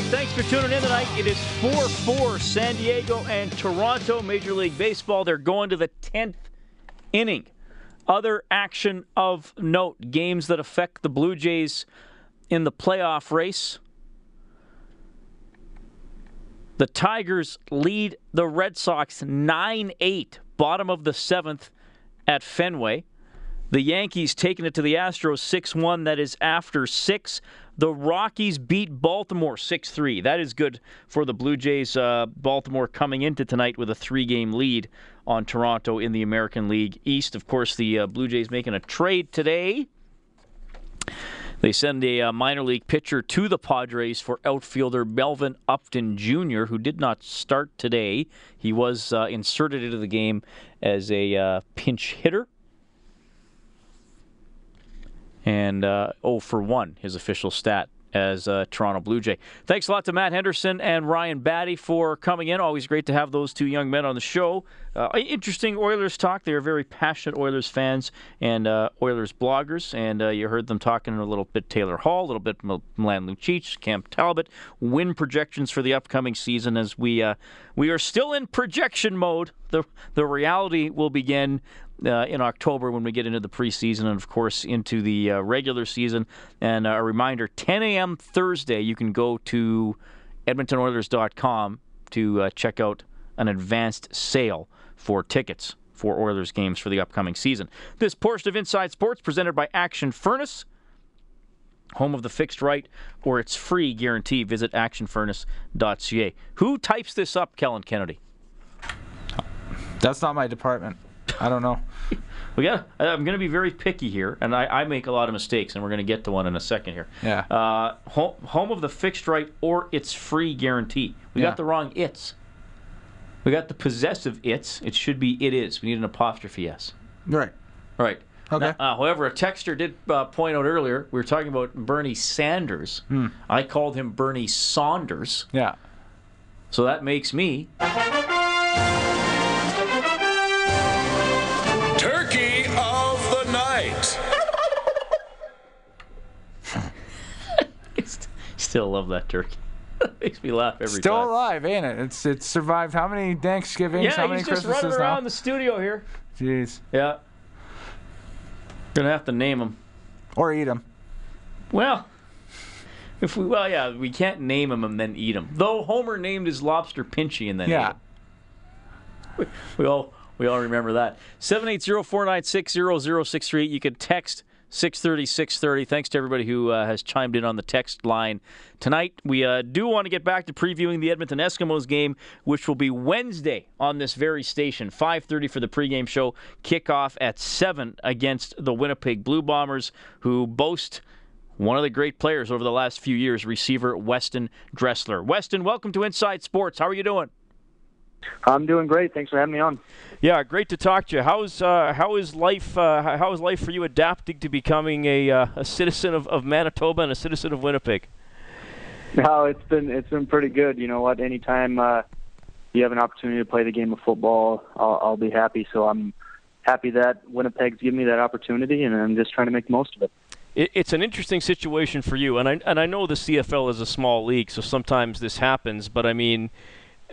Right, thanks for tuning in tonight. It is 4 4 San Diego and Toronto Major League Baseball. They're going to the 10th inning. Other action of note games that affect the Blue Jays in the playoff race. The Tigers lead the Red Sox 9 8, bottom of the seventh at Fenway. The Yankees taking it to the Astros 6 1. That is after six. The Rockies beat Baltimore 6 3. That is good for the Blue Jays. Uh, Baltimore coming into tonight with a three game lead on Toronto in the American League East. Of course, the uh, Blue Jays making a trade today. They send a uh, minor league pitcher to the Padres for outfielder Melvin Upton Jr., who did not start today. He was uh, inserted into the game as a uh, pinch hitter and uh, 0 for 1, his official stat as a Toronto Blue Jay. Thanks a lot to Matt Henderson and Ryan Batty for coming in. Always great to have those two young men on the show. Uh, interesting Oilers talk. They are very passionate Oilers fans and uh, Oilers bloggers, and uh, you heard them talking a little bit Taylor Hall, a little bit Milan Lucic, Cam Talbot, win projections for the upcoming season as we uh, we are still in projection mode. The the reality will begin uh, in October when we get into the preseason and, of course, into the uh, regular season. And a reminder 10 a.m. Thursday, you can go to EdmontonOilers.com to check out an advanced sale for tickets for Oilers games for the upcoming season. This portion of Inside Sports presented by Action Furnace. Home of the fixed right or its free guarantee. Visit actionfurnace.ca. Who types this up, Kellen Kennedy? That's not my department. I don't know. we got. I'm going to be very picky here, and I, I, make a lot of mistakes, and we're going to get to one in a second here. Yeah. Uh, home, home of the fixed right or its free guarantee. We Yeah. got the wrong its. We got the possessive its. It should be it is. We need an apostrophe s. Right. Right. Okay. Now, uh, however, a texter did uh, point out earlier. We were talking about Bernie Sanders. I called him Bernie Saunders. Yeah. So that makes me Turkey of the night. still love that turkey. makes me laugh every Still time. alive, ain't it? It's it's survived how many Thanksgivings, Yeah, how many he's just Christmases running around now? the studio here. Jeez. Yeah. Gonna have to name him. Or eat them. Well, if we well yeah we can't name him and then eat him. Though Homer named his lobster Pinchy and then Yeah. him. We all we all remember that. 780-496-0063. You can text 630 630. Thanks to everybody who uh, has chimed in on the text line tonight. We uh, do want to get back to previewing the Edmonton Eskimos game, which will be Wednesday on this very station. 5:30 for the pregame show. Kickoff at 7 against the Winnipeg Blue Bombers, who boast one of the great players over the last few years, receiver Weston Dressler. Weston, welcome to Inside Sports. How are you doing? I'm doing great. Thanks for having me on. Yeah, great to talk to you. How's uh, how is life? Uh, how is life for you adapting to becoming a, uh, a citizen of, of Manitoba and a citizen of Winnipeg? No, it's been it's been pretty good. You know what? Anytime uh, you have an opportunity to play the game of football, I'll, I'll be happy. So I'm happy that Winnipeg's given me that opportunity, and I'm just trying to make the most of it. it, it's an interesting situation for you, and I and I know the CFL is a small league, so sometimes this happens. But I mean,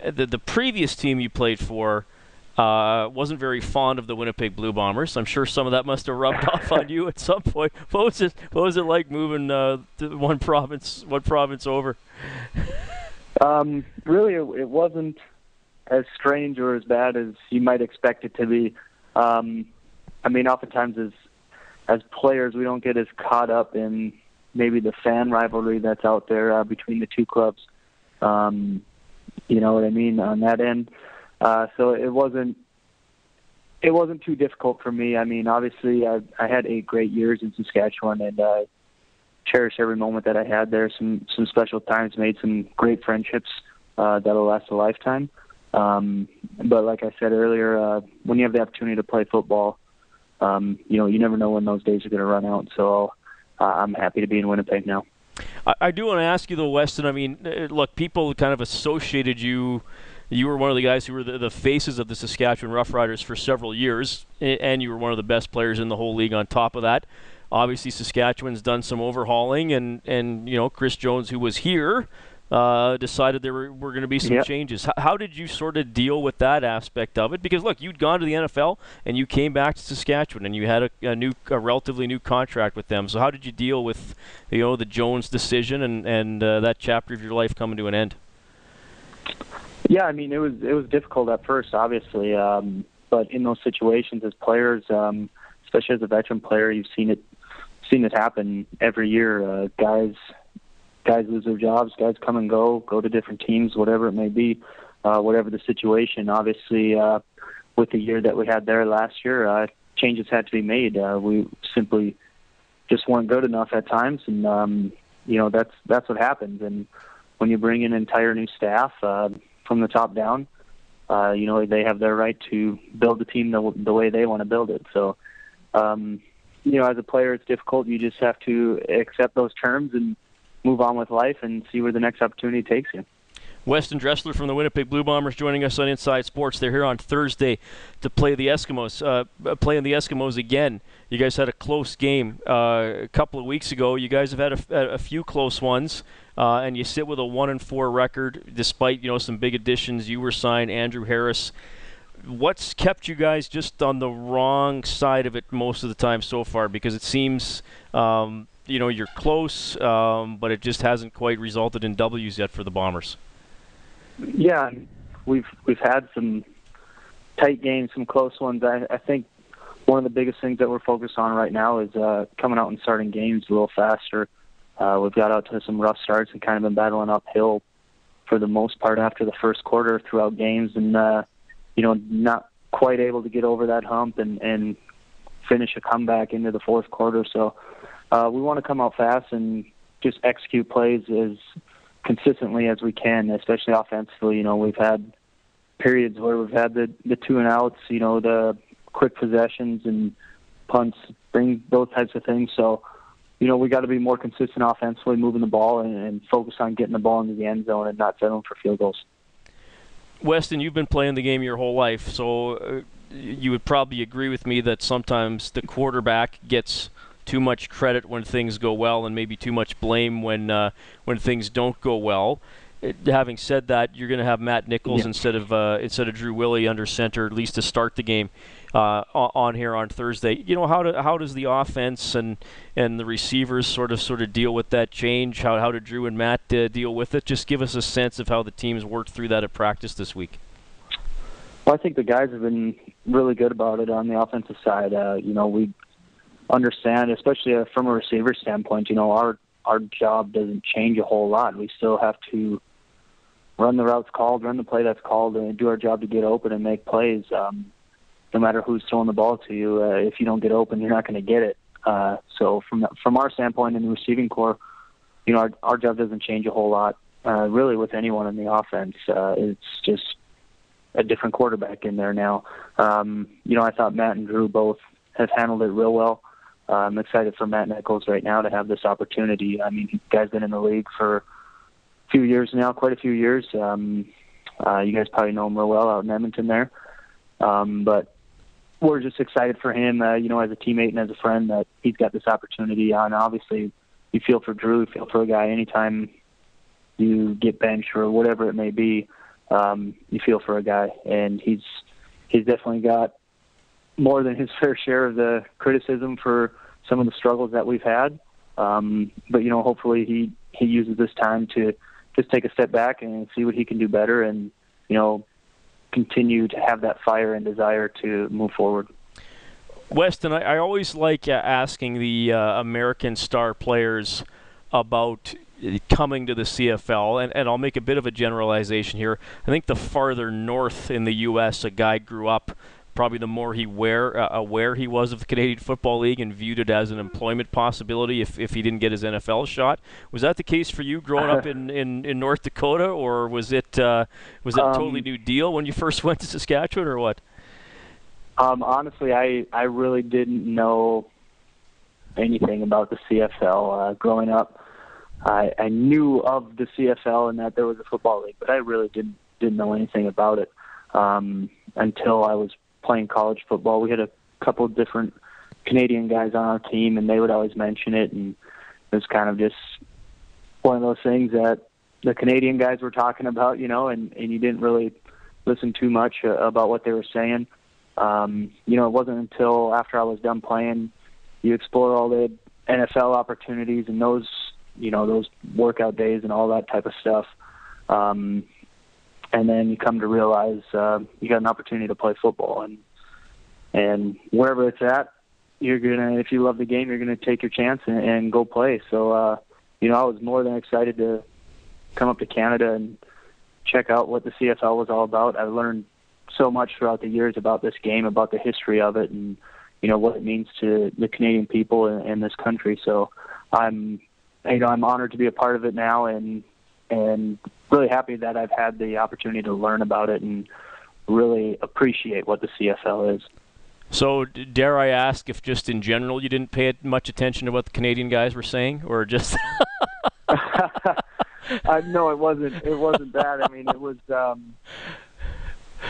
the the previous team you played for, Uh, wasn't very fond of the Winnipeg Blue Bombers. I'm sure some of that must have rubbed off on you at some point. What was it? What was it like moving uh, to one province, one province over? Um, really, it, it wasn't as strange or as bad as you might expect it to be. Um, I mean, oftentimes as as players, we don't get as caught up in maybe the fan rivalry that's out there uh, between the two clubs. Um, you know what I mean on that end. Uh, so it wasn't it wasn't too difficult for me. I mean, obviously, I, I had eight great years in Saskatchewan, and I uh, cherish every moment that I had there. Some some special times, made some great friendships uh, that'll last a lifetime. Um, but like I said earlier, uh, when you have the opportunity to play football, um, you know, you never know when those days are going to run out. So uh, I'm happy to be in Winnipeg now. I, I do want to ask you though, Weston. I mean, uh, look, people kind of associated you. You were one of the guys who were the, the faces of the Saskatchewan Roughriders for several years, and you were one of the best players in the whole league. On top of that, obviously Saskatchewan's done some overhauling, and and you know Chris Jones, who was here, uh, decided there were, were going to be some yep. changes. H- how did you sort of deal with that aspect of it? Because look, you'd gone to the NFL and you came back to Saskatchewan and you had a, a new, a relatively new contract with them. So how did you deal with, you know, the Jones decision and and uh, that chapter of your life coming to an end? Yeah, I mean it was it was difficult at first, obviously, um, but in those situations as players, um, especially as a veteran player, you've seen it seen it happen every year. Uh, guys guys lose their jobs, guys come and go, go to different teams, whatever it may be, uh, whatever the situation. Obviously, uh, with the year that we had there last year, uh, changes had to be made. Uh, we simply just weren't good enough at times, and um, you know that's that's what happens. And when you bring in entire new staff uh, from the top down, uh, you know they have their right to build the team the, the way they want to build it. So. Um, you know, as a player, it's difficult. You just have to accept those terms and move on with life and see where the next opportunity takes you. Weston Dressler from the Winnipeg Blue Bombers joining us on Inside Sports. They're here on Thursday to play the Eskimos, uh, playing the Eskimos again. You guys had a close game uh, a couple of weeks ago. You guys have had a, a few close ones, uh, and you sit with a one and four record despite you know some big additions. You were signed Andrew Harris. What's kept you guys just on the wrong side of it most of the time so far? Because it seems um, you know you're close, um, but it just hasn't quite resulted in W's yet for the Bombers. Yeah, we've we've had some tight games, some close ones. I, I think one of the biggest things that we're focused on right now is uh, coming out and starting games a little faster. Uh, we've got out to some rough starts and kind of been battling uphill for the most part after the first quarter throughout games, and uh, you know not quite able to get over that hump and and finish a comeback into the fourth quarter. So uh, we want to come out fast and just execute plays as consistently as we can, especially offensively. You know, we've had periods where we've had the the two and outs, you know, the quick possessions and punts, bring those types of things. So, you know, we got to be more consistent offensively, moving the ball and, and focus on getting the ball into the end zone and not settling for field goals. Weston, you've been playing the game your whole life, so uh, you would probably agree with me that sometimes the quarterback gets too much credit when things go well and maybe too much blame when uh, when things don't go well. It, having said that, you're going to have Matt Nichols yeah. instead of uh, instead of Drew Willy under center at least to start the game uh, on here on Thursday. You know how do, how does the offense and and the receivers sort of sort of deal with that change? How how did Drew and Matt uh, deal with it? Just give us a sense of how the teams worked through that at practice this week. Well, I think the guys have been really good about it on the offensive side. Uh, you know, we understand, especially uh, from a receiver standpoint, you know, our our job doesn't change a whole lot. We still have to run the routes called, run the play that's called, and do our job to get open and make plays. Um, no matter who's throwing the ball to you, uh, if you don't get open, you're not going to get it. Uh, so from from our standpoint in the receiving core, you know, our, our job doesn't change a whole lot. Uh, really, with anyone in the offense, uh, it's just a different quarterback in there now. Um, you know, I thought Matt and Drew both have handled it real well. Uh, I'm excited for Matt Nichols right now to have this opportunity. I mean, guy's been in the league for a few years now, quite a few years. Um, uh, you guys probably know him real well out in Edmonton there. Um, but we're just excited for him, uh, you know, as a teammate and as a friend that he's got this opportunity. And obviously, you feel for Drew, you feel for a guy anytime you get benched or whatever it may be. Um, you feel for a guy, and he's he's definitely got more than his fair share of the criticism for some of the struggles that we've had. Um, but you know, hopefully he he uses this time to just take a step back and see what he can do better, and you know, continue to have that fire and desire to move forward. Weston, I, I always like uh, asking the uh, American star players about coming to the CFL, and, and I'll make a bit of a generalization here. I think the farther north in the U.S. a guy grew up, probably the more he aware, uh, aware he was of the Canadian Football League and viewed it as an employment possibility if, if he didn't get his NFL shot. Was that the case for you growing up in, in, in North Dakota, or was it uh, was it a totally Um, new deal when you first went to Saskatchewan, or what? Um, honestly, I I really didn't know anything about the CFL uh, growing up. I I knew of the CFL and that there was a football league, but I really didn't didn't know anything about it um, until I was playing college football. We had a couple of different Canadian guys on our team, and they would always mention it, and it was kind of just one of those things that the Canadian guys were talking about, you know, and and you didn't really listen too much uh, about what they were saying. Um, you know, it wasn't until after I was done playing, you explore all the NFL opportunities and those, you know, those workout days and all that type of stuff. Um, and then you come to realize uh, you got an opportunity to play football, and and wherever it's at, you're gonna, if you love the game, you're gonna take your chance and, and go play. So, uh, you know, I was more than excited to come up to Canada and check out what the CFL was all about. I learned so much throughout the years about this game, about the history of it, and you know what it means to the Canadian people and, and this country. So I'm, you know, I'm honored to be a part of it now, and and really happy that I've had the opportunity to learn about it and really appreciate what the CFL is. So, dare I ask if just in general you didn't pay much attention to what the Canadian guys were saying, or just uh, no, it wasn't. It wasn't that. I mean, it was. um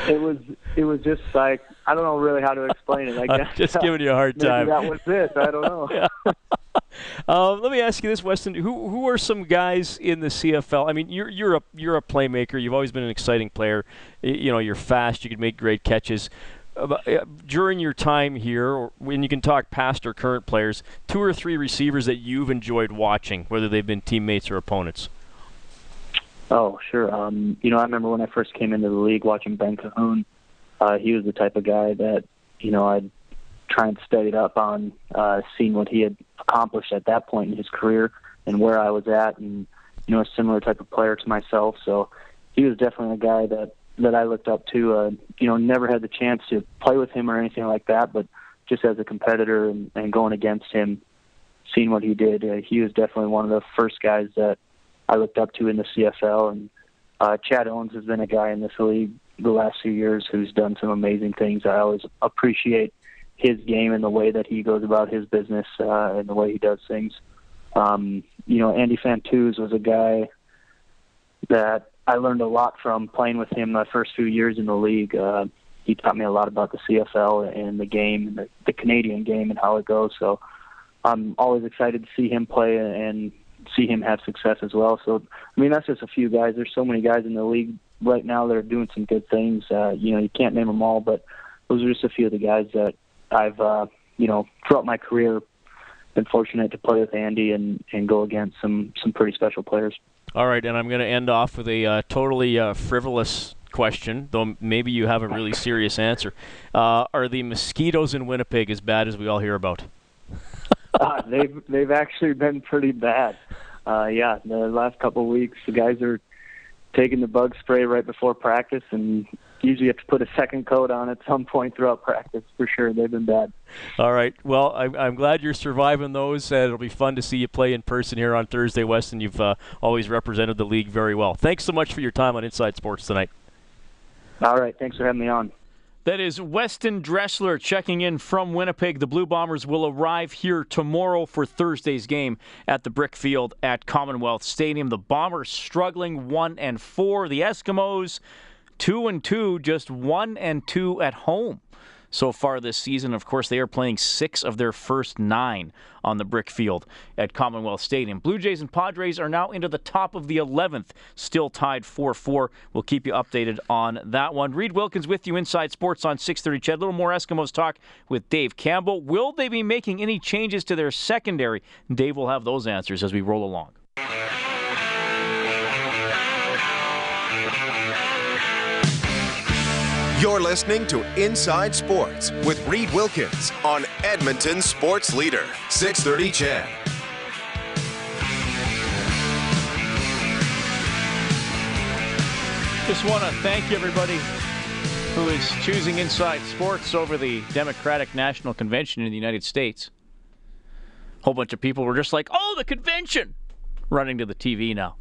it was it was just like I don't know really how to explain it. I I'm guess just giving you a hard maybe time? that was it. I don't know. Um, let me ask you this, Weston. Who who are some guys in the CFL? I mean, you're you're a you're a playmaker. You've always been an exciting player. You know, you're fast. You can make great catches. Uh, uh, during your time here, when you can talk past or current players, two or three receivers that you've enjoyed watching, whether they've been teammates or opponents. Oh, sure. Um, you know, I remember when I first came into the league watching Ben Cahoon. Uh, he was the type of guy that, you know, I'd try and study up on, uh, seeing what he had accomplished at that point in his career and where I was at and, you know, a similar type of player to myself. So he was definitely a guy that, that I looked up to. Uh, you know, never had the chance to play with him or anything like that, but just as a competitor and, and going against him, seeing what he did, uh, he was definitely one of the first guys that I looked up to in the CFL. And uh, Chad Owens has been a guy in this league the last few years who's done some amazing things. I always appreciate his game and the way that he goes about his business uh, and the way he does things. Um, you know, Andy Fantuz was a guy that I learned a lot from playing with him my first few years in the league. Uh, he taught me a lot about the CFL and the game, the, the Canadian game, and how it goes. So I'm always excited to see him play and see him have success as well. So I mean, that's just a few guys. There's so many guys in the league right now that are doing some good things. Uh, you know, you can't name them all, but those are just a few of the guys that I've, uh, you know, throughout my career, been fortunate to play with Andy and and go against some some pretty special players. All right, and I'm going to end off with a uh, totally uh, frivolous question, though maybe you have a really serious answer. Uh, are the mosquitoes in Winnipeg as bad as we all hear about? uh, they've they've actually been pretty bad. Uh, yeah, the last couple of weeks, the guys are taking the bug spray right before practice, and usually have to put a second coat on at some point throughout practice for sure. They've been bad. All right. Well, I'm, I'm glad you're surviving those. Uh, it'll be fun to see you play in person here on Thursday, Weston. You've uh, always represented the league very well. Thanks so much for your time on Inside Sports tonight. All right, thanks for having me on. That is Weston Dressler checking in from Winnipeg. The Blue Bombers will arrive here tomorrow for Thursday's game at the Brick Field at Commonwealth Stadium. The Bombers struggling one and four. The Eskimos two and two, just one and two at home. so far this season. Of course, they are playing six of their first nine on the brick field at Commonwealth Stadium. Blue Jays and Padres are now into the top of the 11th, still tied 4 4. We'll keep you updated on that one. Reed Wilkins with you inside sports on 630 Ched. A little more Eskimos talk with Dave Campbell. Will they be making any changes to their secondary? Dave will have those answers as we roll along. You're listening to Inside Sports with Reed Wilkins on Edmonton Sports Leader, 630 CHED. Just want to thank everybody who is choosing Inside Sports over the Democratic National Convention in the United States. A whole bunch of people were just like, oh, the convention! Running to the TV now.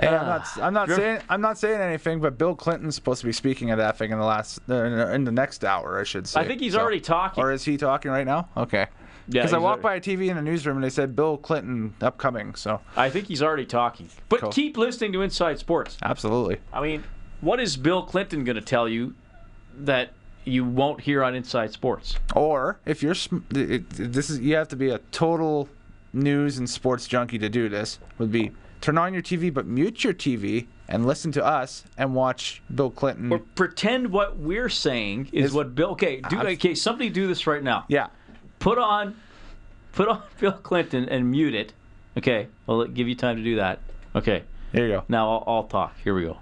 Hey, I'm not. I'm not saying. I'm not saying anything. But Bill Clinton's supposed to be speaking at that thing in the last, uh, in the next hour, I should say. I think he's So- already talking. Or is he talking right now? Okay. Yeah, Because I walked already- by a TV in the newsroom and they said Bill Clinton upcoming. So I think he's already talking. But Cool. keep listening to Inside Sports. absolutely. I mean, what is Bill Clinton going to tell you that you won't hear on Inside Sports? Or if you're, sm- it, it- this is you have to be a total news and sports junkie to do this. Would be turn on your TV but mute your TV and listen to us and watch Bill Clinton. Or pretend what we're saying is Is- what Bill. Okay, do, okay. Somebody do this right now. yeah. put on put on Bill Clinton and mute it. Okay, I'll give you time to do that. Okay, There you go. now I'll, I'll talk. Here we go.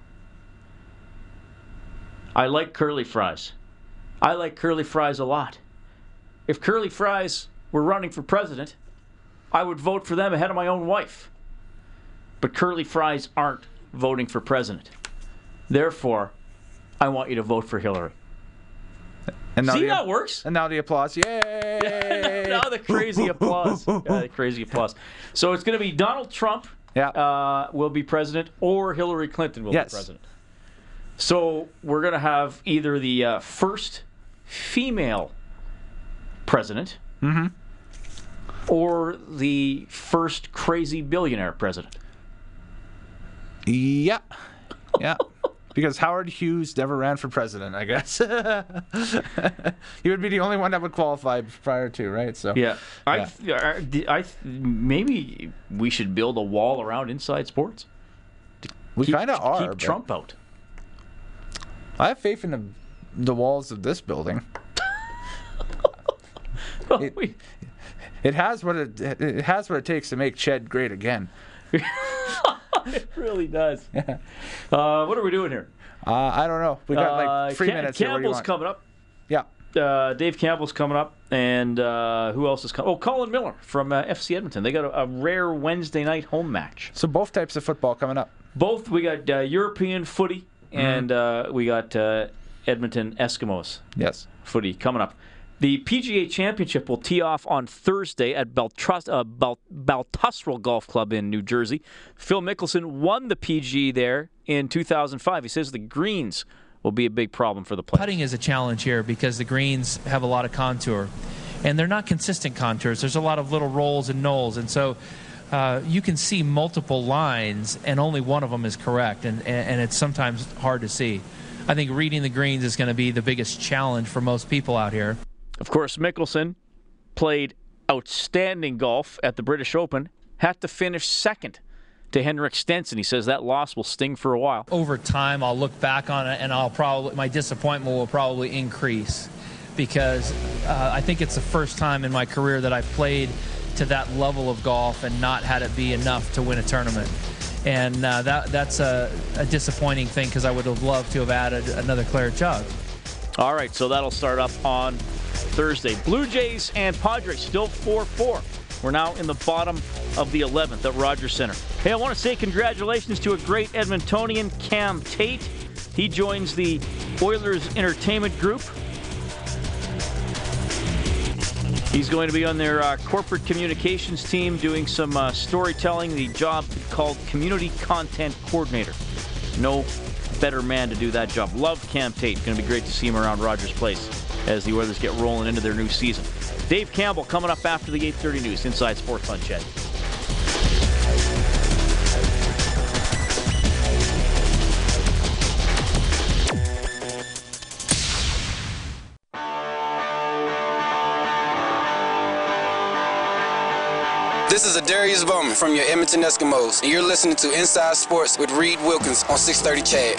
I like curly fries. I like curly fries a lot. If curly fries were running for president, I would vote for them ahead of my own wife. But curly fries aren't voting for president. Therefore, I want you to vote for Hillary. And now See the, how it works? And now the applause. Yay! now the crazy applause. Yeah, the crazy applause. So it's going to be Donald Trump Yeah. uh, will be president or Hillary Clinton will Yes. be president. So we're going to have either the uh, first female president Mm-hmm. or the first crazy billionaire president. Yeah. Yeah. Because Howard Hughes never ran for president, I guess. he would be the only one that would qualify prior to, right? So Yeah. I, Yeah. th- I, I th- maybe we should build a wall around inside sports. we kind of are. Keep Trump out. I have faith in the, the walls of this building. It- We- It has what it it has what it takes to make Ched great again. it really does. Uh, what are we doing here? Uh, I don't know. We got Uh, like three Cam- minutes. here. What do you Campbell's want? coming up. Yeah. Uh, Dave Campbell's coming up, and uh, who else is coming? Oh, Colin Miller from uh, FC Edmonton. They got a, a rare Wednesday night home match. So both types of football coming up. Both we got uh, European footy, Mm-hmm. and uh, we got uh, Edmonton Eskimos Yes. footy coming up. The PGA Championship will tee off on Thursday at Baltrus, uh, Bal- Baltusrol Golf Club in New Jersey. Phil Mickelson won the PG there in 2005. He says the greens will be a big problem for the players. Putting is a challenge here because the greens have a lot of contour, and they're not consistent contours. There's a lot of little rolls and knolls, and so uh, you can see multiple lines, and only one of them is correct, and, and it's sometimes hard to see. I think reading the greens is going to be the biggest challenge for most people out here. Of course, Mickelson played outstanding golf at the British Open, had to finish second to Henrik Stenson. He says that loss will sting for a while. over time I'll look back on it and I'll probably my disappointment will probably increase because uh, I think it's the first time in my career that I've played to that level of golf and not had it be enough to win a tournament. And uh, that that's a, a disappointing thing because I would have loved to have added another Claret jug. All right, so that'll start up on Thursday. Blue Jays and Padres still 4 4. We're now in the bottom of the 11th at Rogers Center. Hey, I want to say congratulations to a great Edmontonian, Cam Tate. He joins the Oilers Entertainment Group. He's going to be on their uh, corporate communications team doing some uh, storytelling, the job called Community Content Coordinator. No better man to do that job. Love Cam Tate. Going to be great to see him around Rogers Place as the Oilers get rolling into their new season. Dave Campbell coming up after the 8:30 news. Inside Sports on Ched. This is Adarius Bowman from your Edmonton Eskimos, and you're listening to Inside Sports with Reed Wilkins on 630 Ched.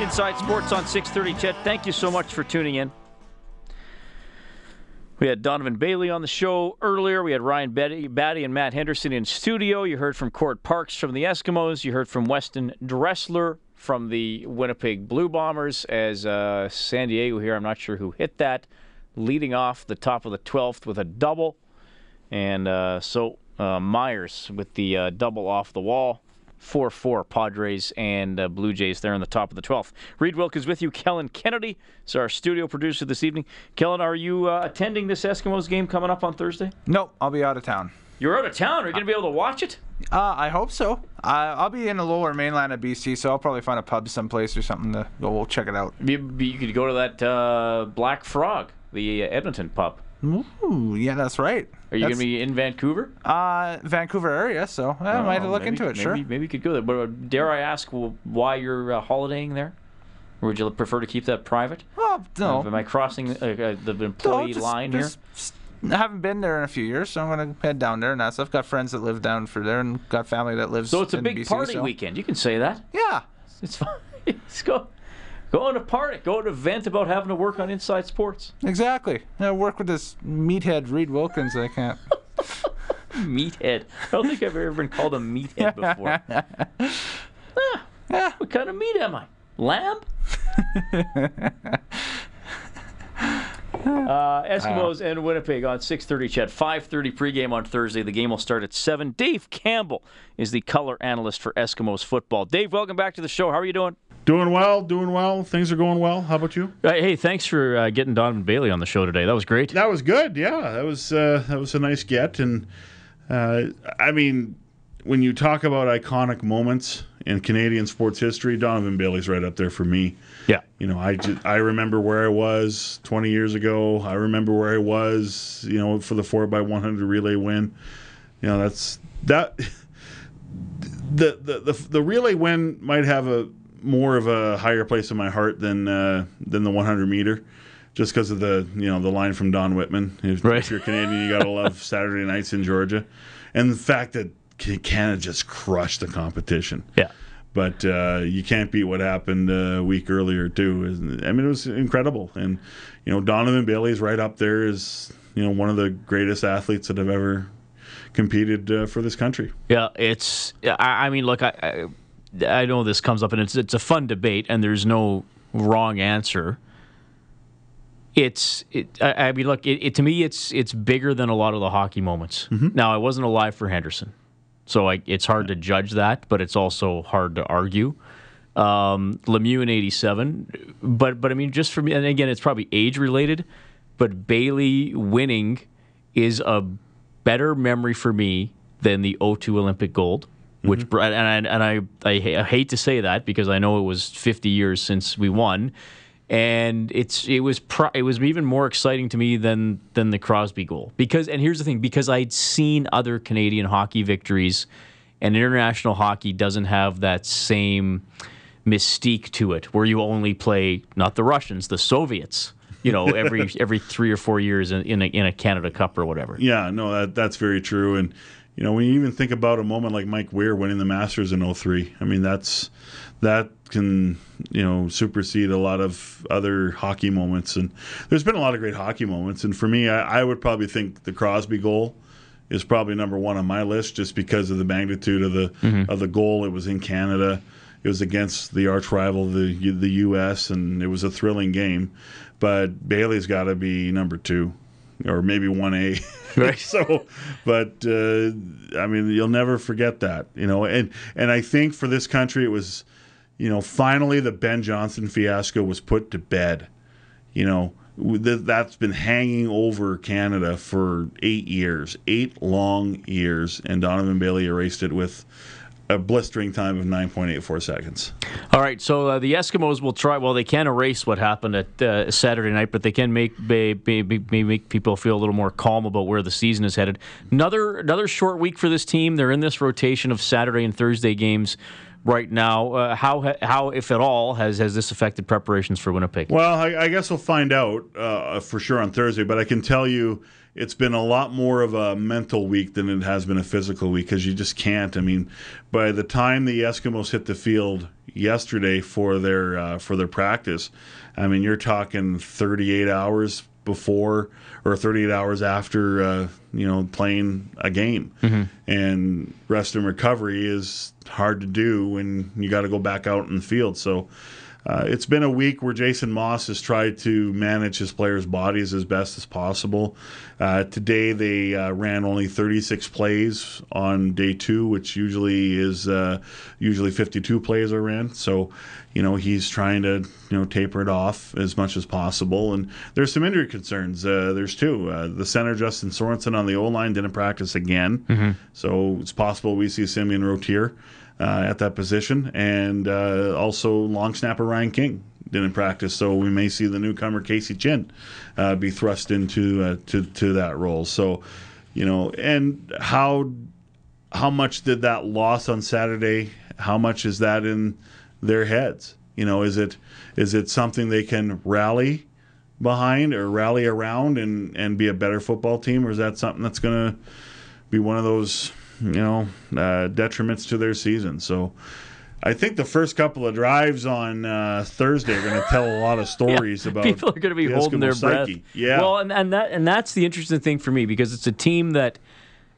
Inside Sports on 6:30. Ched, thank you so much for tuning in. We had Donovan Bailey on the show earlier. We had Ryan Batty, Batty and Matt Henderson in studio. You heard from Cord Parks from the Eskimos. You heard from Weston Dressler from the Winnipeg Blue Bombers. As uh, San Diego here, I'm not sure who hit that, leading off the top of the 12th with a double. And uh, so uh, Myers with the uh, double off the wall. 4 4 Padres and uh, Blue Jays there in the top of the 12th. Reed Wilkins with you. Kellen Kennedy is our studio producer this evening. Kellen, are you uh, attending this Eskimos game coming up on Thursday? Nope, I'll be out of town. You're out of town. Are you going to be able to watch it? Uh, I hope so. Uh, I'll be in the lower mainland of BC, so I'll probably find a pub someplace or something to go we'll check it out. You, you could go to that uh, Black Frog, the Edmonton pub. Ooh, yeah, that's right. Are you going to be in Vancouver? Uh, Vancouver area, so I might Oh, look maybe- into it. maybe, Sure. Maybe you could go there. But uh, dare I ask well, why you're uh, holidaying there? Or would you prefer to keep that private? Well, no. Am I crossing uh, uh, the employee No, just- line here? just- just- I haven't been there in a few years, so I'm gonna head down there and that's. I've got friends that live down for there and got family that lives. So it's a big BC, party so- weekend. You can say that. Yeah. It's fine. Let's go. Go on a party. Go on an event about having to work on Inside Sports. Exactly. I work with this meathead Reed Wilkins. I can't. Meathead. I don't think I've ever been called a meathead before. Ah, Yeah. what kind of meat am I? Lamb? Uh, Eskimos and Winnipeg on 6:30. Ched 5:30 pregame on Thursday. The game will start at seven. Dave Campbell is the color analyst for Eskimos football. Dave, welcome back to the show. How are you doing? Doing well, doing well. Things are going well. How about you? Uh, hey, thanks for uh, getting Donovan Bailey on the show today. That was great. That was good. Yeah, that was uh, that was a nice get. And uh, I mean, when you talk about iconic moments in Canadian sports history, Donovan Bailey's right up there for me. Yeah. You know, I just, I remember where I was 20 years ago. I remember where I was, you know, for the four by 100 relay win. You know, that's that. The the the, the relay win might have a more of a higher place in my heart than uh, than the 100 meter, just because of the you know the line from Don Whitman. If, Right. if you're Canadian, you gotta love Saturday nights in Georgia, and the fact that Canada just crushed the competition Yeah. but uh, you can't beat what happened a week earlier too. I mean, it was incredible, and you know Donovan Bailey's right up there as you know one of the greatest athletes that have ever competed uh, for this country. Yeah, it's. I, I mean, look, I, I I know this comes up, and it's it's a fun debate, and there's no wrong answer. It's. It, I, mean, look, it, it to me, it's it's bigger than a lot of the hockey moments. Now, I wasn't alive for Henderson, so I, it's hard to judge that, but it's also hard to argue. Um, Lemieux in '87, but but I mean, just for me, and again, it's probably age related, but Bailey winning is a better memory for me than the 02 Olympic gold. Which br- and I, and I, I I hate to say that because I know it was 50 years since we won, and it's it was pro- it was even more exciting to me than than the Crosby goal because and here's the thing because I'd seen other Canadian hockey victories, and international hockey doesn't have that same mystique to it where you only play not the Russians the Soviets you know every every three or four years in, in a, in a Canada Cup or whatever. Yeah, no, that that's very true. And you know, when you even think about a moment like Mike Weir winning the Masters in 03, I mean, that's that can you know supersede a lot of other hockey moments. And there's been a lot of great hockey moments. And for me, I, I would probably think the Crosby goal is probably number one on my list, just because of the magnitude of the of the goal. It was in Canada. It was against the arch rival, the the U.S., and it was a thrilling game. But Bailey's got to be number two, or maybe one A. Right. so, but uh, I mean, you'll never forget that, you know. And and I think for this country, it was, you know, finally the Ben Johnson fiasco was put to bed. You know, th- that's been hanging over Canada for eight years, eight long years, and Donovan Bailey erased it with a blistering time of 9.84 seconds. All right, so uh, the Eskimos will try. Well, they can't erase what happened at uh, Saturday night, but they can make make people feel a little more calm about where the season is headed. Another another short week for this team. They're in this rotation of Saturday and Thursday games right now. Uh, how how if at all has has this affected preparations for Winnipeg? Well, I, I guess we'll find out uh, for sure on Thursday. But I can tell you, it's been a lot more of a mental week than it has been a physical week because you just can't. I mean, by the time the Eskimos hit the field yesterday for their uh, for their practice, I mean you're talking 38 hours before or 38 hours after uh, you know playing a game Mm-hmm. and rest and recovery is hard to do when you got to go back out in the field so uh, it's been a week where Jason Maas has tried to manage his players' bodies as best as possible. Uh, today they uh, ran only 36 plays on day two, which usually is uh, usually 52 plays are ran. So, you know, he's trying to you know taper it off as much as possible. And there's some injury concerns. Uh, there's two. Uh, the center Justin Sorensen on the O line didn't practice again, so it's possible we see Simeon Rottier uh, at that position, and uh, also long snapper Ryan King didn't practice, so we may see the newcomer Casey Chin uh, be thrust into uh, to to that role. So, you know, and how how much did that loss on Saturday? How much is that in their heads? You know, is it is it something they can rally behind or rally around and and be a better football team, or is that something that's going to be one of those you know uh, detriments to their season? So. I think the first couple of drives on uh, Thursday are going to tell a lot of stories about People are going to be the holding Eskimo their breath. Yeah. Well, and, and that and that's the interesting thing for me because it's a team that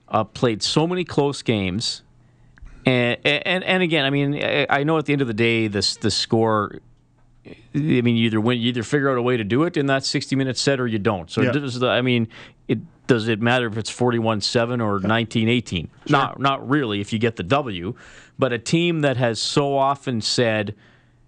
uh, played so many close games, and and and again, I mean, I, know at the end of the day, this the score. I mean, you either win, you either figure out a way to do it in that sixty minute set, or you don't. So, Yeah. I mean, it does it matter if it's forty one seven or nineteen eighteen? Not not really if you get the W, but a team that has so often said,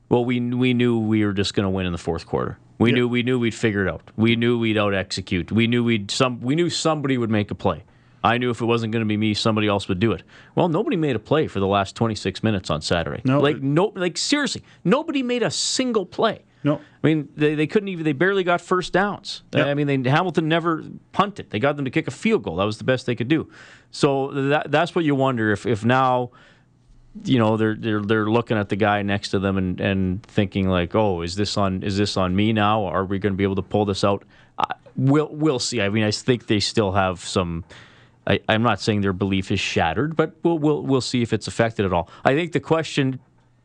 well, we we knew we were just going to win in the fourth quarter. We knew we knew we'd figure it out. We knew we'd out execute. We knew we'd some we knew somebody would make a play. I knew if it wasn't going to be me, somebody else would do it. Well, nobody made a play for the last 26 minutes on Saturday. No, like no, like seriously, nobody made a single play. No. I mean they, they couldn't even. They barely got first downs. Yep. I mean they, Hamilton never punted. They got them to kick a field goal. That was the best they could do. So that that's what you wonder if if now you know they're they're they're looking at the guy next to them and, and thinking like, oh, is this on is this on me now? Are we going to be able to pull this out? Uh, we'll we'll see. I mean, I think they still have some. I, I'm not saying their belief is shattered, but we'll we'll we'll see if it's affected at all. I think the question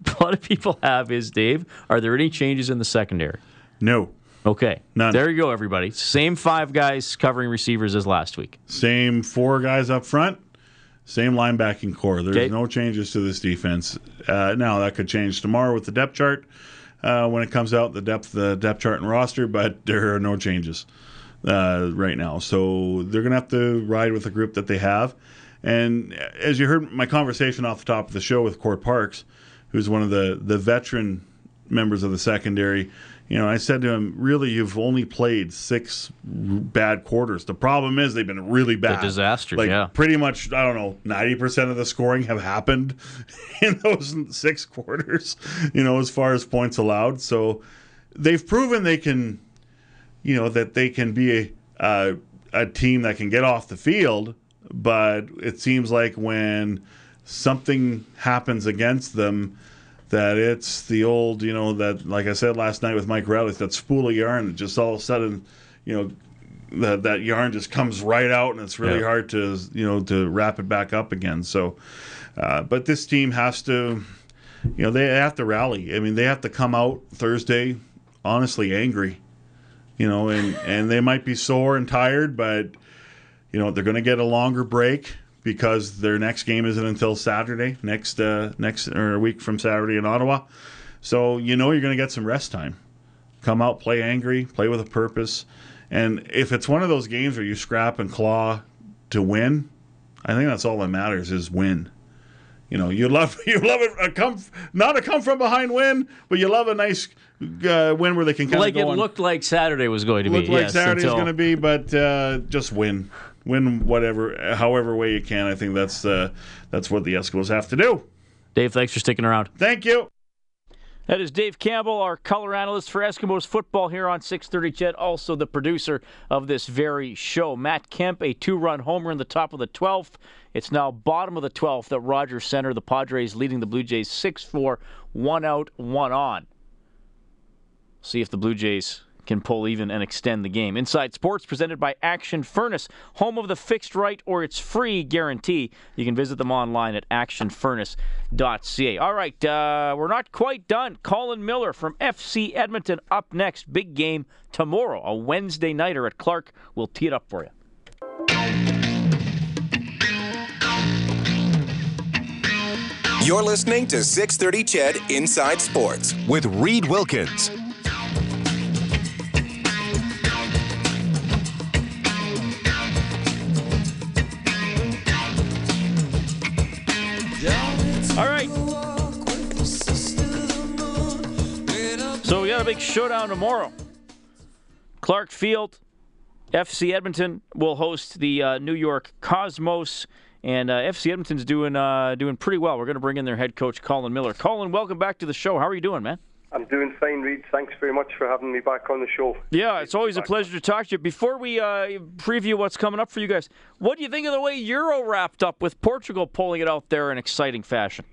a lot of people have is, Dave, are there any changes in the secondary? no. Okay, None. There you go, everybody. Same five guys covering receivers as last week. Same four guys up front, same linebacking core. There's Okay. no changes to this defense. Uh, now that could change tomorrow with the depth chart uh, when it comes out, the depth the depth chart and roster, but there are no changes uh, right now. So they're gonna have to ride with the group that they have. And as you heard my conversation off the top of the show with Cord Parks, who's one of the the veteran members of the secondary. You know, I said to him, "Really, you've only played six bad quarters. The problem is they've been really bad, disasters, Like yeah. pretty much, I don't know, ninety percent of the scoring have happened in those six quarters. You know, as far as points allowed. So they've proven they can, you know, that they can be a uh, a team that can get off the field. But it seems like when something happens against them that it's the old, you know, that like I said last night with Mike Rowley, that spool of yarn that just all of a sudden, you know, that that yarn just comes right out and it's really Yeah. hard to you know to wrap it back up again. So, uh, but this team has to, you know, they have to rally. I mean, they have to come out Thursday, honestly angry, you know, and and they might be sore and tired, but you know they're going to get a longer break because their next game isn't until Saturday next uh, next or a week from Saturday in Ottawa. So you know you're going to get some rest time. Come out, play angry, play with a purpose, and if it's one of those games where you scrap and claw to win, I think that's all that matters is win. You know, you love you love it a come not a come from behind win, but you love a nice uh, win where they can kind Like of it on- looked like Saturday was going to be. like yes, Saturday's until- going to be, but uh, just win, win whatever, however way you can. I think that's uh, that's what the Eskimos have to do. Dave, thanks for sticking around. Thank you. That is Dave Campbell, our color analyst for Eskimos football here on 630 CHED, also the producer of this very show. Matt Kemp, a two run homer in the top of the 12th. It's now bottom of the 12th at Rogers Center. The Padres leading the Blue Jays 6 4, one out, one on. See if the Blue Jays can pull even and extend the game. Inside Sports presented by Action Furnace, home of the fixed right or it's free guarantee. You can visit them online at actionfurnace.ca. All right, uh, we're not quite done. Colin Miller from FC Edmonton up next. Big game tomorrow, a Wednesday nighter at Clarke. We'll tee it up for you. You're listening to 630 CHED Inside Sports with Reed Wilkins. All right. So we got a big showdown tomorrow. Clarke Field, FC Edmonton will host the uh, New York Cosmos, and uh, FC Edmonton's doing uh, doing pretty well. We're going to bring in their head coach Colin Miller. Colin, welcome back to the show. How are you doing, man? I'm doing fine, Reed. Thanks very much for having me back on the show. Yeah, it's always a pleasure to talk to you. Before we uh, preview what's coming up for you guys, what do you think of the way Euro wrapped up with Portugal pulling it out there in exciting fashion?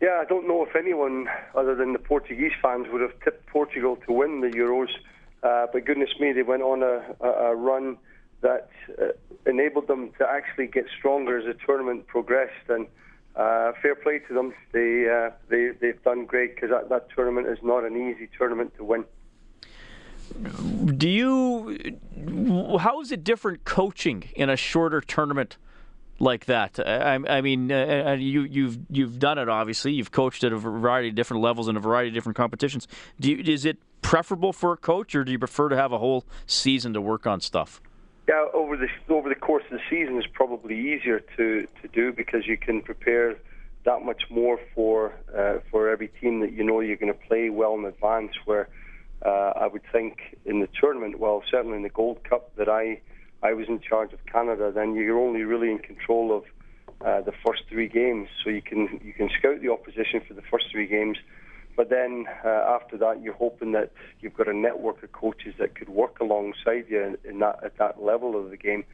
Yeah, I don't know if anyone other than the Portuguese fans would have tipped Portugal to win the Euros, uh, but goodness me, they went on a, a, a run that uh, enabled them to actually get stronger as the tournament progressed. And uh, fair play to them. They uh, they they've done great because that, that tournament is not an easy tournament to win. Do you? How is it different coaching in a shorter tournament like that? I, I mean, uh, you you've you've done it obviously. You've coached at a variety of different levels in a variety of different competitions. Do you, is it preferable for a coach, or do you prefer to have a whole season to work on stuff? Yeah, over the over the course of the season is probably easier to, to do because you can prepare that much more for uh, for every team that you know you're going to play well in advance. Where uh, I would think in the tournament, well, certainly in the Gold Cup that I I was in charge of Canada, then you're only really in control of uh, the first three games, so you can you can scout the opposition for the first three games but then uh, after that, you're hoping that you've got a network of coaches that could work alongside you in, that at that level of the game,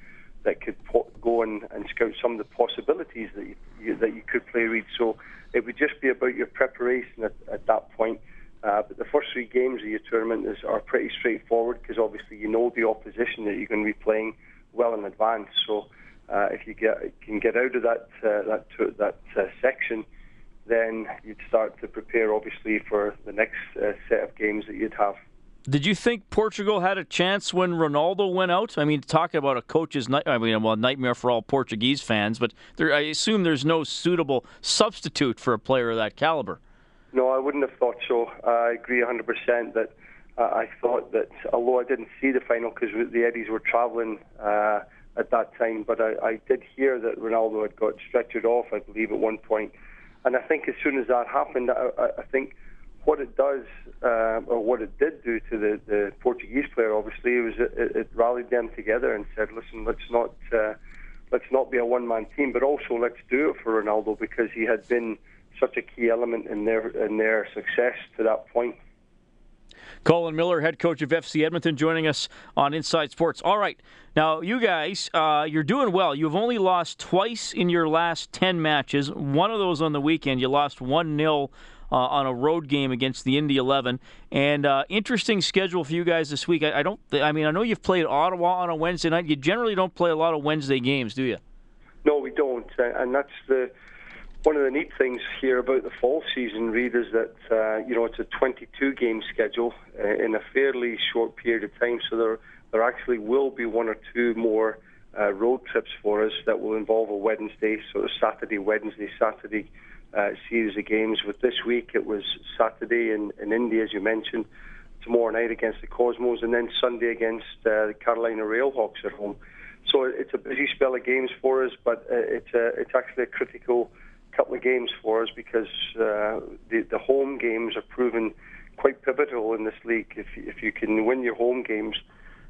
that could po- go and, and scout some of the possibilities that you, you, that you could play read. So it would just be about your preparation at, at that point. Uh, but the first three games of your tournament is, are pretty straightforward because obviously you know the opposition that you're going to be playing well in advance. So uh, if you get can get out of that uh, that that uh, section then you'd start to prepare, obviously, for the next uh, set of games that you'd have. Did you think Portugal had a chance when Ronaldo went out? I mean, talking about a coach's night, I mean, well, nightmare for all Portuguese fans, but there, I assume there's no suitable substitute for a player of that caliber. No, I wouldn't have thought so. I agree 100% that uh, I thought that, although I didn't see the final because the Eddies were travelling uh, at that time, but I, I did hear that Ronaldo had got stretchered off, I believe, at one point. And I think as soon as that happened, I, I think what it does, uh, or what it did do to the, the Portuguese player, obviously, was it, it rallied them together and said, "Listen, let's not uh, let's not be a one-man team, but also let's do it for Ronaldo because he had been such a key element in their in their success to that point." Colin Miller, head coach of FC Edmonton, joining us on Inside Sports. All right, now you guys, uh, you're doing well. You've only lost twice in your last ten matches. One of those on the weekend. You lost one 0 uh, on a road game against the Indy 11. And uh, interesting schedule for you guys this week. I, I, don't. I mean, I know you've played Ottawa on a Wednesday night. You generally don't play a lot of Wednesday games, do you? No, we don't, and that's the one of the neat things here about the fall season, Reed, is that uh, you know it's a 22 game schedule uh, in a fairly short period of time. So there there actually will be one or two more uh, road trips for us that will involve a Wednesday, so a Saturday, Wednesday, Saturday uh, series of games. With this week, it was Saturday in, in Indy, as you mentioned, tomorrow night against the Cosmos, and then Sunday against uh, the Carolina Railhawks at home. So it's a busy spell of games for us, but it's a, it's actually a critical couple of games for us because uh, the the home games are proven quite pivotal in this league. If if you can win your home games,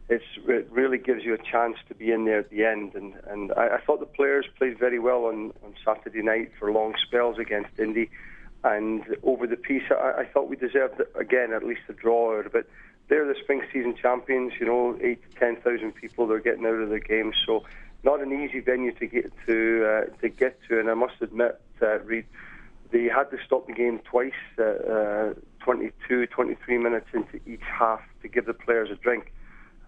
it's, it really gives you a chance to be in there at the end. And and I, I thought the players played very well on on Saturday night for long spells against Indy. And over the piece, I, I thought we deserved again at least a draw it. They're the spring season champions. You know, eight to ten thousand people they're getting out of the game, so not an easy venue to get to uh, to get to. And I must admit, uh, Reed, they had to stop the game twice, uh, uh, 22, 23 minutes into each half to give the players a drink.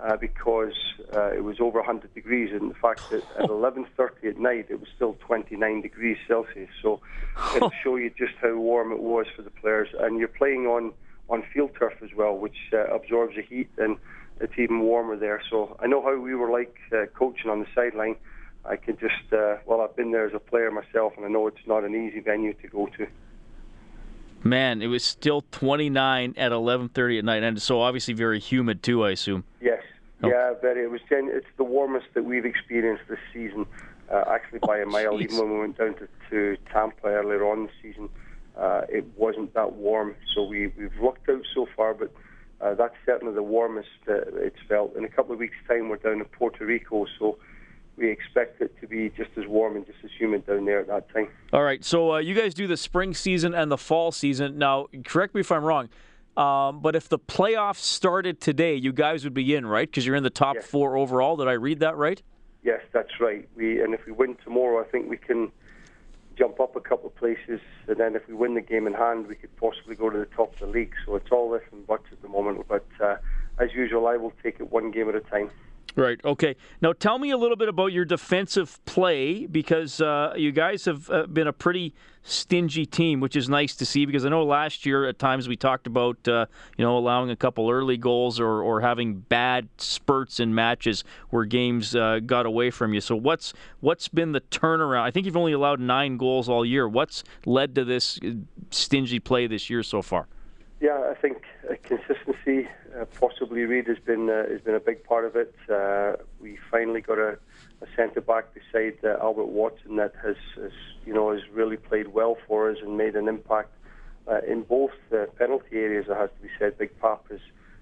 Uh, because uh, it was over 100 degrees, and the fact that at 11:30 at night it was still 29 degrees Celsius. So it'll show you just how warm it was for the players. And you're playing on on field turf as well, which uh, absorbs the heat, and it's even warmer there. So I know how we were like uh, coaching on the sideline. I can just uh, well, I've been there as a player myself, and I know it's not an easy venue to go to. Man, it was still 29 at 11:30 at night, and so obviously very humid too. I assume. Yes. Oh. Yeah, very. It was. Gen- it's the warmest that we've experienced this season, uh, actually by a oh, mile. Even when we went down to, to Tampa earlier on the season, uh, it wasn't that warm. So we we've lucked out so far, but uh, that's certainly the warmest it's felt. In a couple of weeks' time, we're down in Puerto Rico, so we expect it to be just as warm and just as humid down there at that time. All right, so uh, you guys do the spring season and the fall season. Now, correct me if I'm wrong, um, but if the playoffs started today, you guys would be in, right? Because you're in the top yes. four overall. Did I read that right? Yes, that's right. We and if we win tomorrow, I think we can jump up a couple of places, and then if we win the game in hand, we could possibly go to the top of the league. So it's all this and buts at the moment. But uh, as usual, I will take it one game at a time. Right. Okay. Now tell me a little bit about your defensive play because uh, you guys have uh, been a pretty stingy team, which is nice to see. Because I know last year at times we talked about uh, you know allowing a couple early goals or, or having bad spurts in matches where games uh, got away from you. So what's what's been the turnaround? I think you've only allowed nine goals all year. What's led to this uh, stingy play this year so far? Yeah, I think uh, consistency, uh, possibly Reed has been uh, has been a big part of it. Uh, we finally got a, a centre back beside uh, Albert Watson that has, has, you know has really played well for us and made an impact uh, in both penalty areas. It has to be said. Big Pap has,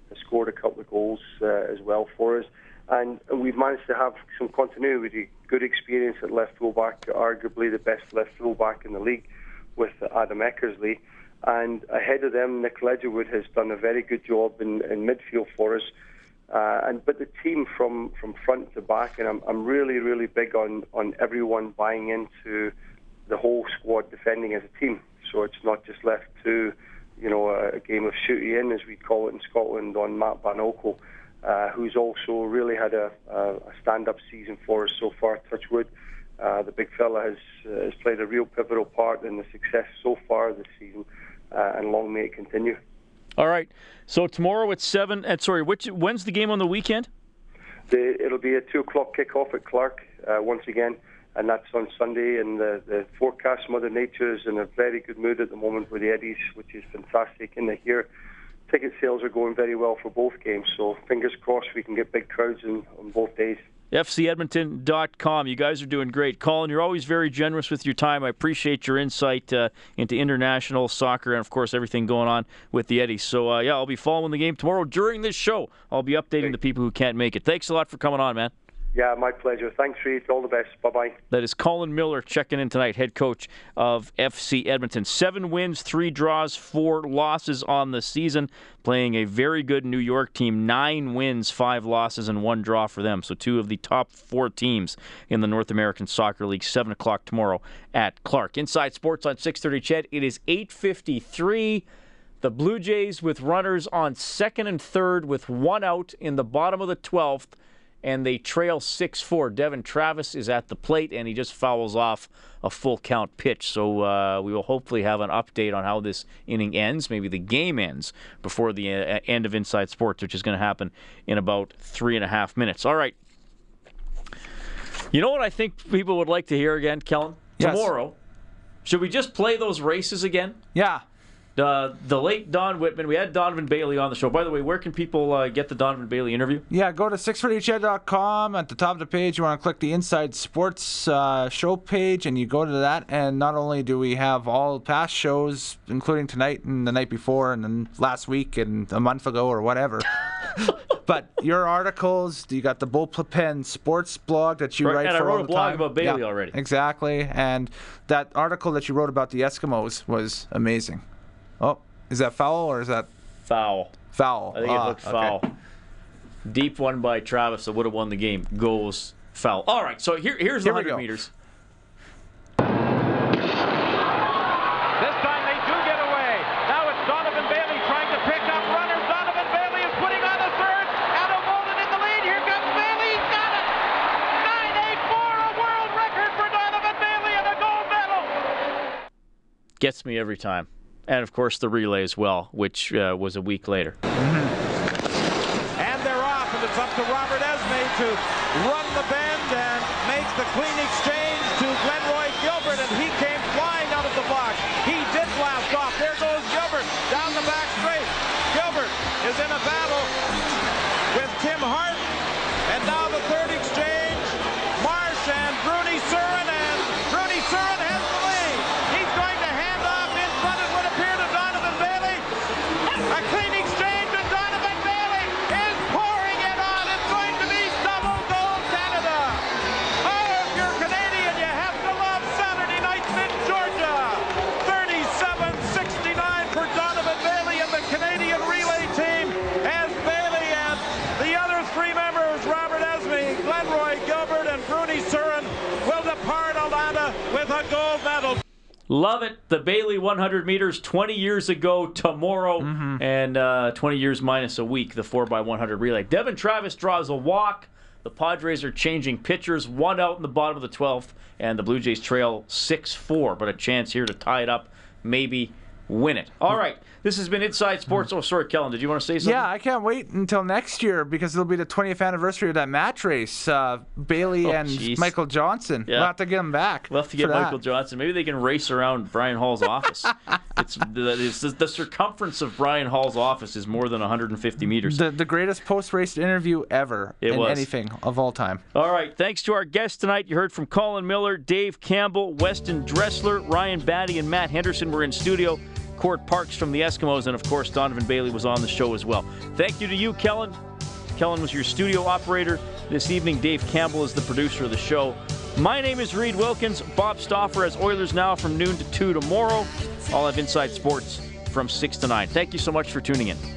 has scored a couple of goals as well for us, and, and we've managed to have some continuity, good experience at left fullback, arguably the best left fullback in the league with Adam Eckersley. And ahead of them, Nick Ledgerwood has done a very good job in, in midfield for us. Uh, and but the team from, from front to back, and I'm, I'm really really big on, on everyone buying into the whole squad defending as a team. So it's not just left to you know a, game of shoot in as we call it in Scotland on Matt Van Oekel, uh, who's also really had a, a, a stand-up season for us so far. Touchwood, uh, the big fella has uh, has played a real pivotal part in the success so far this season uh, and long may it continue. All right. So tomorrow at seven. At, sorry, which when's the game on the weekend? The, it'll be a two o'clock kickoff at Clarke uh, once again, and that's on Sunday. And the, the forecast, Mother Nature is in a very good mood at the moment with the Eddies, which is fantastic. And here, ticket sales are going very well for both games. So fingers crossed we can get big crowds in, on both days. FCEdmonton.com. You guys are doing great. Colin, you're always very generous with your time. I appreciate your insight uh, into international soccer and, of course, everything going on with the Eddies. So, uh, yeah, I'll be following the game tomorrow during this show. I'll be updating the people who can't make it. Thanks a lot for coming on, man. Yeah, my pleasure. Thanks, Reed. All the best. Bye bye. That is Colin Miller checking in tonight, head coach of FC Edmonton. Seven wins, three draws, four losses on the season, playing a very good New York team. Nine wins, five losses, and one draw for them. So, two of the top four teams in the North American Soccer League. 7 o'clock tomorrow at Clarke. Inside Sports on 630 CHED. It is 853. The Blue Jays with runners on second and third with one out in the bottom of the 12th and they trail 6 4. Devon Travis is at the plate, and he just fouls off a full count pitch. So uh, we will hopefully have an update on how this inning ends. Maybe the game ends before the uh, end of Inside Sports, which is going to happen in about three and a half minutes. All right. You know what I think people would like to hear again, Kellen? Yes. Tomorrow. Should we just play those races again? Yeah. Uh, the late Don Whitman. We had Donovan Bailey on the show. By the way, where can people uh, get the Donovan Bailey interview? Yeah, go to 630ched.com. At the top of the page, you want to click the Inside Sports uh, show page, and you go to that. And not only do we have all past shows, including tonight and the night before, and then last week and a month ago or whatever, but your articles, you got the Bullpen Sports blog that you Right, write and I for wrote all a blog time. about Bailey already. Exactly, and that article that you wrote about the Eskimos was amazing. Oh, is that foul or is that Foul. foul? I think Ah, it looked okay. foul. Deep one by Travis that would have won the game. Goals foul. All right, so here, here's the we 100 meters. This time they do get away. Now it's Donovan Bailey trying to pick up runners. Donovan Bailey is putting on the third. Ato Boldon in the lead. Here comes Bailey. Got it. 984, a world record for Donovan Bailey and a gold medal. Gets me every time. And of course, the relay as well, which uh, was a week later. And they're off, and it's up to Robert Esmie to run the bend and make the clean exchange to Glenroy Gilbert, and he came flying out of the box. He did blast off. There goes Gilbert down the back straight. Gilbert is in a battle with Tim Hart, Love it. The Bailey 100 meters 20 years ago tomorrow, and uh, 20 years minus a week, the 4x100 relay. Devon Travis draws a walk. The Padres are changing pitchers, one out in the bottom of the 12th, and the Blue Jays trail 6 4, but a chance here to tie it up, maybe win it. All right. This has been Inside Sports. Oh, sorry, Kellen. Did you want to say something? Yeah, I can't wait until next year because it'll be the 20th anniversary of that match race. Uh, Bailey Oh, and jeez. Michael Johnson. Yeah. We'll have to get him back. We'll have to get for that. Michael Johnson. Maybe they can race around Brian Hall's office. it's, the, it's the, the circumference of Brian Hall's office is more than 150 meters. The, the greatest post-race interview ever It in was. anything of all time. All right. Thanks to our guests tonight. You heard from Colin Miller, Dave Campbell, Weston Dressler, Ryan Batty, and Matt Henderson were in studio. Cord Parks from the Eskimos, and of course, Donovan Bailey was on the show as well. Thank you to you, Kellen. Kellen was your studio operator this evening. Dave Campbell is the producer of the show. My name is Reed Wilkins. Bob Stauffer has Oilers now from noon to 2 tomorrow. I'll have Inside Sports from 6 to 9. Thank you so much for tuning in.